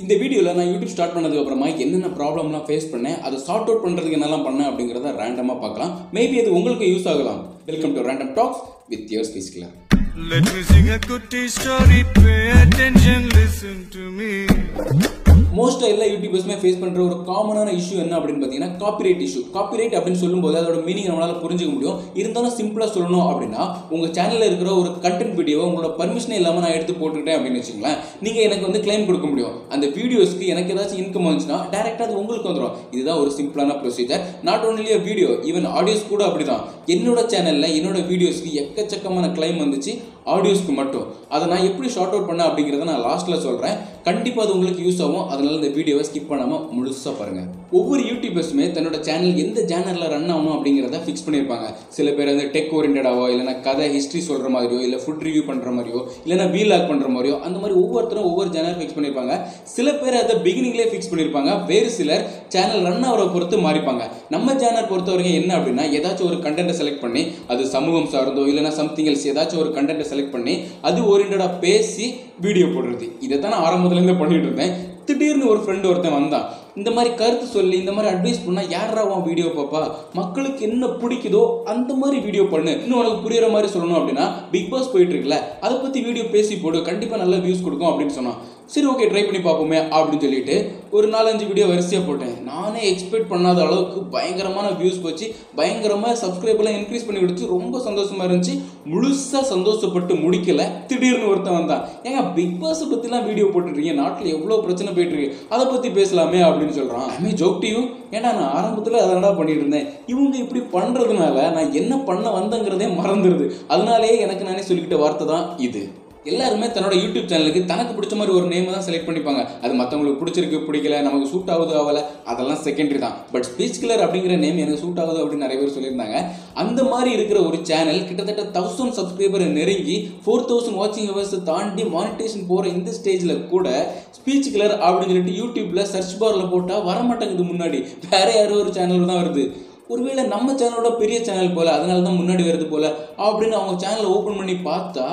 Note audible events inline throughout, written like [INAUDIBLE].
இந்த வீடியோவில் நான் யூடியூப் ஸ்டார்ட் பண்ணதுக்கப்புறமா என்னென்ன ப்ராப்ளம்லாம் ஃபேஸ் பண்ணேன் அதை சார்ட் அவுட் பண்ணுறதுக்கு என்னெல்லாம் பண்ணேன் அப்படிங்கிறத ரேண்டமாக பார்க்கலாம் மேபி அது உங்களுக்கு யூஸ் ஆகலாம் welcome to random talks with your speech clear Let me sing a good story. Pay attention, listen to me. மோஸ்ட்டாக எல்லா யூடியூபர்ஸுமே ஃபேஸ் பண்ணுற ஒரு காமனான இஷ்யூ என்ன அப்படின்னு பார்த்தீங்கன்னா காப்பிரைட் இஷ்யூ காப்பிரைட் அப்படின்னு சொல்லும்போது அதோட மீனிங் நம்மளால் புரிஞ்சுக்க முடியும். இருந்தாலும் சிம்பிளாக சொல்லணும் அப்படின்னா உங்கள் சேனலில் இருக்கிற ஒரு கண்டென்ட் வீடியோவை உங்களோட பர்மிஷனே இல்லாமல் நான் எடுத்து போட்டுக்கிட்டேன் அப்படின்னு வச்சுங்களேன் நீங்கள் எனக்கு வந்து கிளைம் கொடுக்க முடியும். அந்த வீடியோஸ்க்கு எனக்கு ஏதாச்சும் இன்கம் வந்துச்சுன்னா டேரெக்டாக அது உங்களுக்கு வந்துடும் இதுதான் ஒரு சிம்பிளான procedure not only video even audios கூட அப்படிதான். என்னோட சேனலில் என்னோட வீடியோஸ்க்கு எக்கச்சக்கமான கிளைம் வந்துச்சு. ஆடியோஸ்க்கு மட்டும். அதை நான் எப்படி ஷார்ட் அவுட் பண்ணேன் அப்படிங்கிறத நான் லாஸ்ட்டில் சொல்கிறேன் கண்டிப்பாக அது உங்களுக்கு யூஸ் ஆகும். அதனால இந்த வீடியோவை ஸ்கிப் பண்ணாமல் முழுசாக பாருங்கள் ஒவ்வொரு யூடியூபர்ஸுமே தன்னோட சேனல் எந்த சேனலில் ரன் ஆகணும் அப்படிங்கிறத ஃபிக்ஸ் பண்ணியிருப்பாங்க. சில பேர் வந்து டெக் ஓரியன்டாவோ இல்லைனா கதை ஹிஸ்ட்ரி சொல்கிற மாதிரியோ இல்லை ஃபுட் ரிவ்யூ பண்ணுற மாதிரியோ இல்லைனா வீலாக் பண்ணுற மாதிரியோ அந்த மாதிரி ஒவ்வொருத்தரும் ஒவ்வொரு சேனல் ஃபிக்ஸ் பண்ணியிருப்பாங்க. சில பேர் அதை பிகினிங்லேயே ஃபிக்ஸ் பண்ணியிருப்பாங்க. வேறு சிலர் சேனல் ரன் ஆகிற பொறுத்து மாறிப்பாங்க. நம்ம சேனல் பொறுத்த வரைக்கும் என்ன அப்படின்னா ஏதாச்சும் ஒரு கண்டென்ட்டை செலக்ட் பண்ணி அது சமூகம் சார்ந்தோ இல்லைனா சம்திங் எல்ஸ் ஏதாச்சும் ஒரு கண்டென்ட்டை செலக்ட் பண்ணி அது ஓரியன்டாக பேசி வீடியோ போடுறது. இதை தான் நான் ஆரம்பத்துலேருந்து பண்ணிட்டு இருந்தேன். திடீர்னு ஒரு ஃப்ரெண்டு ஒருத்தன் வந்தான். இந்த மாதிரி கருத்து சொல்லி இந்த மாதிரி அட்வைஸ் பண்ணால் யாரா உன் வீடியோ பாப்பா? மக்களுக்கு என்ன பிடிக்குதோ அந்த மாதிரி வீடியோ பண்ணு. இன்னும் உனக்கு புரியுற மாதிரி சொல்லணும் அப்படின்னா பிக் பாஸ் போயிட்டு இருக்குல்ல அதை பற்றி வீடியோ பேசி போடு. கண்டிப்பாக நல்ல வியூஸ் கொடுக்கும் அப்படின்னு சொன்னான். சரி ஓகே ட்ரை பண்ணி பார்ப்போமே அப்படின்னு சொல்லிட்டு ஒரு நாலஞ்சு வீடியோ வரிசையாக போட்டேன். நானே எக்ஸ்பெக்ட் பண்ணாத அளவுக்கு பயங்கரமான வியூஸ் போச்சு. பயங்கரமாக சப்ஸ்கிரைபர்லாம் இன்க்ரீஸ் பண்ணி கொடுத்து ரொம்ப சந்தோஷமா இருந்துச்சு. முழுசாக சந்தோஷப்பட்டு முடிக்கல. திடீர்னு ஒருத்தன் வந்தான். ஏங்க பிக் பாஸை பற்றிலாம் வீடியோ போட்டுருக்கீங்க நாட்டில் எவ்வளோ பிரச்சனை போயிட்டு இருக்கு? அதை பற்றி பேசலாமே அப்படின்னு சொல்கிறான் ஐமே ஜோக் டு யூ ஏன்னா நான் ஆரம்பத்தில் அதனடா பண்ணிட்டு இருந்தேன்? இவங்க இப்படி பண்ணுறதுனால நான் என்ன பண்ண வந்தேங்கிறதே மறந்துடுது அதனாலேயே எனக்கு நானே சொல்லிக்கிட்ட வார்த்தை தான் இது. எல்லாருமே தன்னோட யூடியூப் சேனலுக்கு தனக்கு பிடிச்ச மாதிரி ஒரு நேம் தான் செலக்ட் பண்ணிப்பாங்க. அது மற்றவங்களுக்கு பிடிச்சிருக்கு பிடிக்கல நமக்கு சூட் ஆகுது ஆகல அதெல்லாம் செகண்டரி தான். பட் ஸ்பீச் கிளர் அப்படிங்கிற நேம் எனக்கு சூட் ஆகுது அப்படின்னு நிறைய பேர் சொல்லியிருந்தாங்க. அந்த மாதிரி இருக்கிற ஒரு சேனல் கிட்டத்தட்ட தௌசண்ட் சப்ஸ்கிரைபர் நெருங்கி ஃபோர் தௌசண்ட் வாட்சிங் ஹவர்ஸ் தாண்டி மானிட்டேஷன் போகிற இந்த ஸ்டேஜில் கூட ஸ்பீச் கிளர் அப்படின்னு சொல்லிட்டு யூடியூப்ல சர்ச் பாரில் போட்டால் வர மாட்டேங்குது முன்னாடி. வேற யாரோ ஒரு சேனல் தான் வருது. ஒருவேளை நம்ம சேனலோட பெரிய சேனல் போல அதனால தான் முன்னாடி வருது போல அப்படின்னு அவங்க சேனலை ஓப்பன் பண்ணி பார்த்தா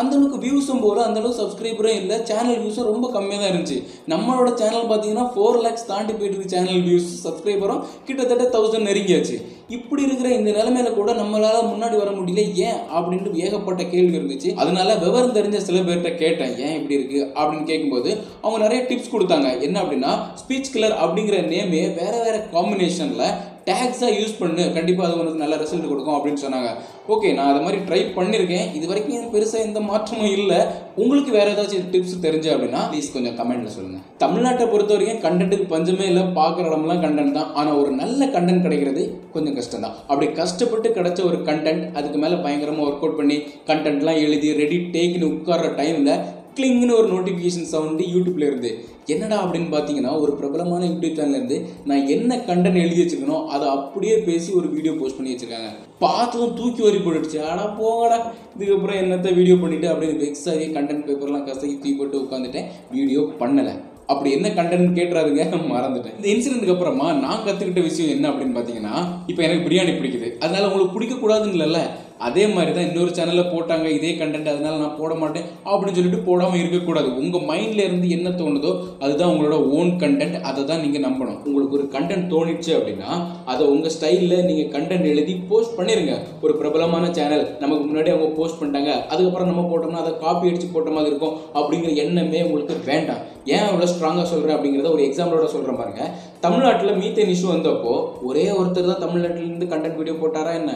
அந்தளவுக்கு வியூஸும் போல அந்தளவுக்கு சப்ஸ்கிரைபரும் இல்லை சேனல் வியூஸும் ரொம்ப கம்மியாக தான் இருந்துச்சு. நம்மளோட சேனல் பார்த்தீங்கன்னா ஃபோர் லேக்ஸ் தாண்டி போயிட்டு சேனல் வியூஸ் சப்ஸ்கிரைபரும் கிட்டத்தட்ட தௌசண்ட் நெருங்கியாச்சு. இப்படி இருக்கிற இந்த நிலைமையில கூட நம்மளால முன்னாடி வர முடியல ஏன் அப்படின்ட்டு ஏகப்பட்ட கேள்வி இருந்துச்சு. அதனால விவரம் தெரிஞ்ச சில பேர்கிட்ட கேட்டேன் ஏன் இப்படி இருக்கு அப்படின்னு கேட்கும்போது அவங்க நிறைய டிப்ஸ் கொடுத்தாங்க. என்ன அப்படின்னா ஸ்பீச் கிளர் அப்படிங்கிற நேமே வேற வேற காம்பினேஷன்ல டேக்ஸாக யூஸ் பண்ணு. கண்டிப்பாக அது உனக்கு நல்ல ரிசல்ட் கொடுக்கும் அப்படின்னு சொன்னாங்க. ஓகே நான் அதை மாதிரி ட்ரை பண்ணியிருக்கேன் இது வரைக்கும் எனக்கு பெருசாக எந்த மாற்றமும் இல்லை. உங்களுக்கு வேறு ஏதாச்சும் டிப்ஸ் தெரிஞ்சு அப்படின்னா ப்ளீஸ் கொஞ்சம் கமெண்ட்டில் சொல்லுங்கள் தமிழ்நாட்டை பொறுத்த வரைக்கும் கண்டென்ட்டுக்கு பஞ்சமே இல்லை. பார்க்குற இடம்லாம் கண்டென்ட் தான். ஆனால் ஒரு நல்ல கண்டென்ட் கிடைக்கிறது கொஞ்சம் கஷ்டம் தான் அப்படி கஷ்டப்பட்டு கிடைச்ச ஒரு கண்டென்ட் அதுக்கு மேலே பயங்கரமாக ஒர்க் அவுட் பண்ணி கண்டென்ட்லாம் எழுதி ரெடி டேக்னு உட்கார்ற டைமில் கிளிங்னு ஒரு நோட்டிஃபிகேஷன் சவுண்டு யூடியூப்ல இருந்து. என்னடா அப்படின்னு பார்த்தீங்கன்னா ஒரு பிரபலமான யூடியூப் சேனல்லேருந்து நான் என்ன கண்டென்ட் எழுதி வச்சுருக்கனோ அதை அப்படியே பேசி ஒரு வீடியோ போஸ்ட் பண்ணி வச்சுருக்காங்க. பார்த்ததும் தூக்கி வரி போட்டுடுச்சு. ஆனால் போங்கடா. இதுக்கப்புறம் என்னத்த வீடியோ பண்ணிவிட்டு அப்படியே வெக்ஸ் கண்டென்ட் பேப்பர்லாம் கசக்கி தூக்கி போட்டு உட்காந்துட்டேன் வீடியோ பண்ணலை. அப்படி என்ன கண்டென்ட் கேட்டுறாருங்க? [LAUGHS] மறந்துட்டேன். இந்த இன்சிடென்ட்க்கு அப்புறமா நான் கற்றுக்கிட்ட விஷயம் என்ன அப்படின்னு பார்த்தீங்கன்னா இப்போ எனக்கு பிரியாணி பிடிக்குது. அதனால உங்களுக்கு பிடிக்கக்கூடாதுன்னு இல்லைல்ல. அதே மாதிரி தான் இன்னொரு சேனலில் போட்டாங்க இதே கண்டென்ட் அதனால நான் போட மாட்டேன் அப்படின்னு சொல்லிட்டு போடாமல் இருக்கக்கூடாது. உங்கள் மைண்டில் இருந்து என்ன தோணுதோ அதுதான் உங்களோட ஓன் கண்டென்ட் அதை தான் நீங்கள் நம்பணும். உங்களுக்கு ஒரு கண்டென்ட் தோணிடுச்சு அப்படின்னா அதை உங்கள் ஸ்டைலில் நீங்கள் கண்டென்ட் எழுதி போஸ்ட் பண்ணிடுங்க ஒரு பிரபலமான சேனல் நமக்கு முன்னாடி அவங்க போஸ்ட் பண்ணிட்டாங்க அதுக்கப்புறம் நம்ம போட்டோம்னா அதை காப்பி அடித்து போட்ட மாதிரி இருக்கும் அப்படிங்கிற எண்ணமே உங்களுக்கு வேண்டாம். ஏன் அவ்வளோ ஸ்ட்ராங்காக சொல்கிறேன் அப்படிங்கிறத ஒரு எக்ஸாம்பிளோட சொல்கிற பாருங்க. தமிழ்நாட்டில் மீத்தேன் இஷ்யூ வந்தப்போ ஒரே ஒருத்தர் தான் தமிழ்நாட்டிலேருந்து கண்டென்ட் வீடியோ போட்டாரா என்ன?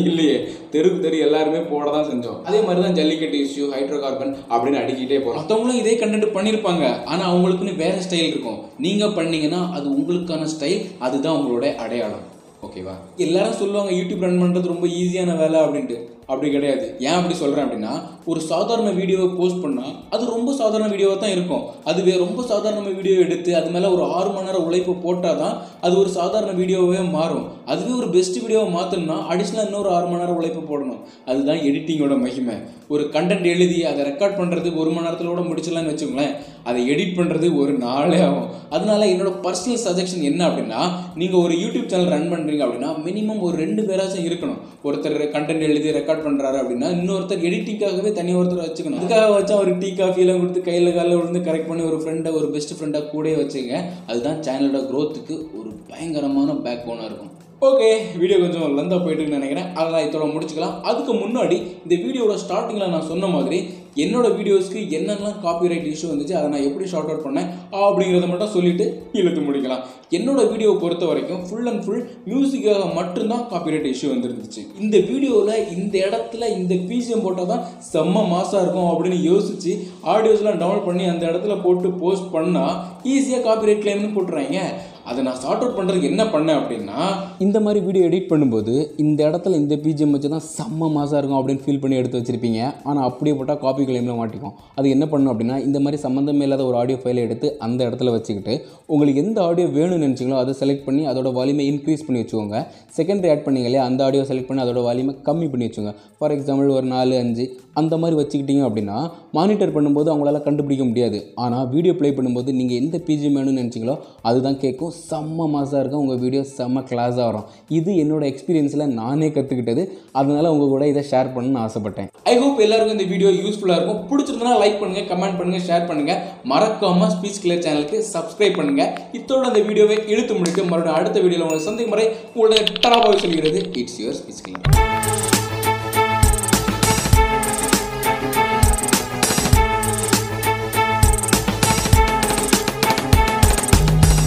இல்லையே. தெருக்கு தெரு எல்லாருமே போட தான் செஞ்சோம். அதே மாதிரி தான் ஜல்லிக்கட்டு இஷ்யூ ஹைட்ரோ கார்பன் அப்படின்னு அடிக்கிட்டே போகிறோம் மற்றவங்களும் இதே கண்டென்ட் பண்ணியிருப்பாங்க ஆனால் அவங்களுக்குன்னு வேற ஸ்டைல் இருக்கும். நீங்கள் பண்ணீங்கன்னா அது உங்களுக்கான ஸ்டைல் அதுதான் உங்களோட அடையாளம். ஓகேவா எல்லாரும் சொல்லுவாங்க யூடியூப் ரன் பண்ணுறது ரொம்ப ஈஸியான வேலை அப்படின்ட்டு. அப்படி கிடையாது. ஏன் அப்படி சொல்கிறேன் அப்படின்னா ஒரு சாதாரண வீடியோவை போஸ்ட் பண்ணால் அது ரொம்ப சாதாரண வீடியோவாக தான் இருக்கும். அதுவே ரொம்ப சாதாரண வீடியோ எடுத்து அது மேலே ஒரு ஆறு மணி நேரம் உழைப்பு போட்டால் தான் அது ஒரு சாதாரண வீடியோவே மாறும். அதுவே ஒரு பெஸ்ட் வீடியோவை மாற்றணும்னா அடிஷ்னலாக இன்னொரு ஆறு மணி நேரம் உழைப்பு போடணும். அதுதான் எடிட்டிங்கோட மகிமை. ஒரு கண்டென்ட் எழுதி அதை ரெக்கார்ட் பண்ணுறது ஒரு மணி நேரத்தில் கூட முடிச்சிடலாம்னு வச்சுக்கோங்களேன். அதை எடிட் பண்ணுறது ஒரு நாளே ஆகும். அதனால என்னோட பர்சனல் சஜஷன் என்ன அப்படின்னா நீங்கள் ஒரு யூடியூப் சேனல் ரன் பண்ணுறீங்க அப்படின்னா மினிமம் ஒரு ரெண்டு பேராச்சும் இருக்கணும். ஒருத்தர் கண்டென்ட் எழுதி ரெக்கார்ட் பண்ணுறாரு அப்படின்னா இன்னொருத்தர் எடிட்டிங்காகவே தனி ஒருத்தர் வச்சுக்கணும். அதுக்காக வச்சா ஒரு டீ காஃபியெல்லாம் கொடுத்து கையில் காலில் விழுந்து கரெக்ட் பண்ணி ஒரு ஃப்ரெண்டை ஒரு பெஸ்ட் ஃப்ரெண்டாக கூட வச்சுங்க. அதுதான் சேனலோட க்ரோத்துக்கு ஒரு பயங்கரமான பேக் போனாக இருக்கும். ஓகே வீடியோ கொஞ்சம் லெந்தாக போயிட்டுன்னு நினைக்கிறேன். அதெல்லாம் இதோட முடிச்சுக்கலாம். அதுக்கு முன்னாடி இந்த வீடியோட ஸ்டார்டிங்கில் நான் சொன்ன மாதிரி என்னோடய வீடியோஸ்க்கு என்னென்னலாம் காப்பிரைட் இஷ்யூ வந்துச்சு அதை நான் எப்படி ஷார்ட் அவுட் பண்ணேன் அப்படிங்கிறத மட்டும் சொல்லிவிட்டு இழுத்து முடிக்கலாம். என்னோட வீடியோ பொறுத்த வரைக்கும் ஃபுல் அண்ட் ஃபுல் மியூசிக்காக மட்டும்தான் காப்பிரைட் இஷ்யூ வந்துருந்துச்சு. இந்த வீடியோவில் இந்த இடத்துல இந்த பிஜிஎம் போட்டால் தான் செம்ம மாசாக இருக்கும் அப்படின்னு யோசிச்சு ஆடியோஸ்லாம் டவுன்லோட் பண்ணி அந்த இடத்துல போட்டு போஸ்ட் பண்ணால் ஈஸியாக காப்பிரைட் கிளைம்னு போட்டுறாங்க. அதை நான் சார்ட் அவுட் பண்ணுறதுக்கு என்ன பண்ணேன் அப்படின்னா இந்த மாதிரி வீடியோ எடிட் பண்ணும்போது இந்த இடத்துல இந்த பிஜிஎம் வச்சு தான் செம்ம மாசாக இருக்கும் அப்படின்னு ஃபீல் பண்ணி எடுத்து வச்சிருப்பீங்க. ஆனால் அப்படியே போட்டால் காப்பி கிளைமில் மாட்டிக்கும். அது என்ன பண்ணணும் அப்படின்னா இந்த மாதிரி சம்மந்தமே இல்லாத ஒரு ஆடியோ ஃபைலை எடுத்து அந்த இடத்துல வச்சுக்கிட்டு உங்களுக்கு எந்த ஆடியோ வேணும்னு நினச்சிங்களோ அதை செலக்ட் பண்ணி அதோட வால்யூமை இன்க்ரீஸ் பண்ணி வச்சுக்கோங்க. செகண்டரி ஆட் பண்ணிங்க இல்லையா அந்த ஆடியோ செலக்ட் பண்ணி அதோட வால்யூமை கம்மி பண்ணி வச்சுக்கோங்க. ஃபார் எக்ஸாம்பிள் ஒரு நாலு அஞ்சு அந்த மாதிரி வச்சுக்கிட்டிங்க அப்படின்னா மானிட்டர் பண்ணும்போது அவங்களால கண்டுபிடிக்க முடியாது. ஆனால் வீடியோ ப்ளே பண்ணும்போது நீங்கள் எந்த பிஜிஎம் வேணும்னு நினச்சிங்களோ அதுதான் கேட்கும் செம்ம மாசாக இருக்கும். உங்கள் வீடியோ செம்ம கிளாஸாக வரும். இது என்னோட எக்ஸ்பீரியன்ஸில் நானே கற்றுக்கிட்டது அதனால் உங்கள் கூட இதை ஷேர் பண்ணணும்னு ஆசைப்பட்டேன். ஐ ஹோப் எல்லாருக்கும் இந்த வீடியோ யூஸ்ஃபுல்லாக இருக்கும். பிடிச்சிருந்தனா லைக் பண்ணுங்கள் கமெண்ட் பண்ணுங்கள் ஷேர் பண்ணுங்கள் மறக்காமல் ஸ்பீச் கிளியர் சேனலுக்கு சப்ஸ்கிரைப் பண்ணுங்கள் இத்தோட அந்த வீடியோவை இழுத்து முடிக்க மறுபடியும் அடுத்த வீடியோவில் உங்களை சந்திக்கும் முறை உங்களுடைய டராபாக சொல்கிறது. It's your speech clear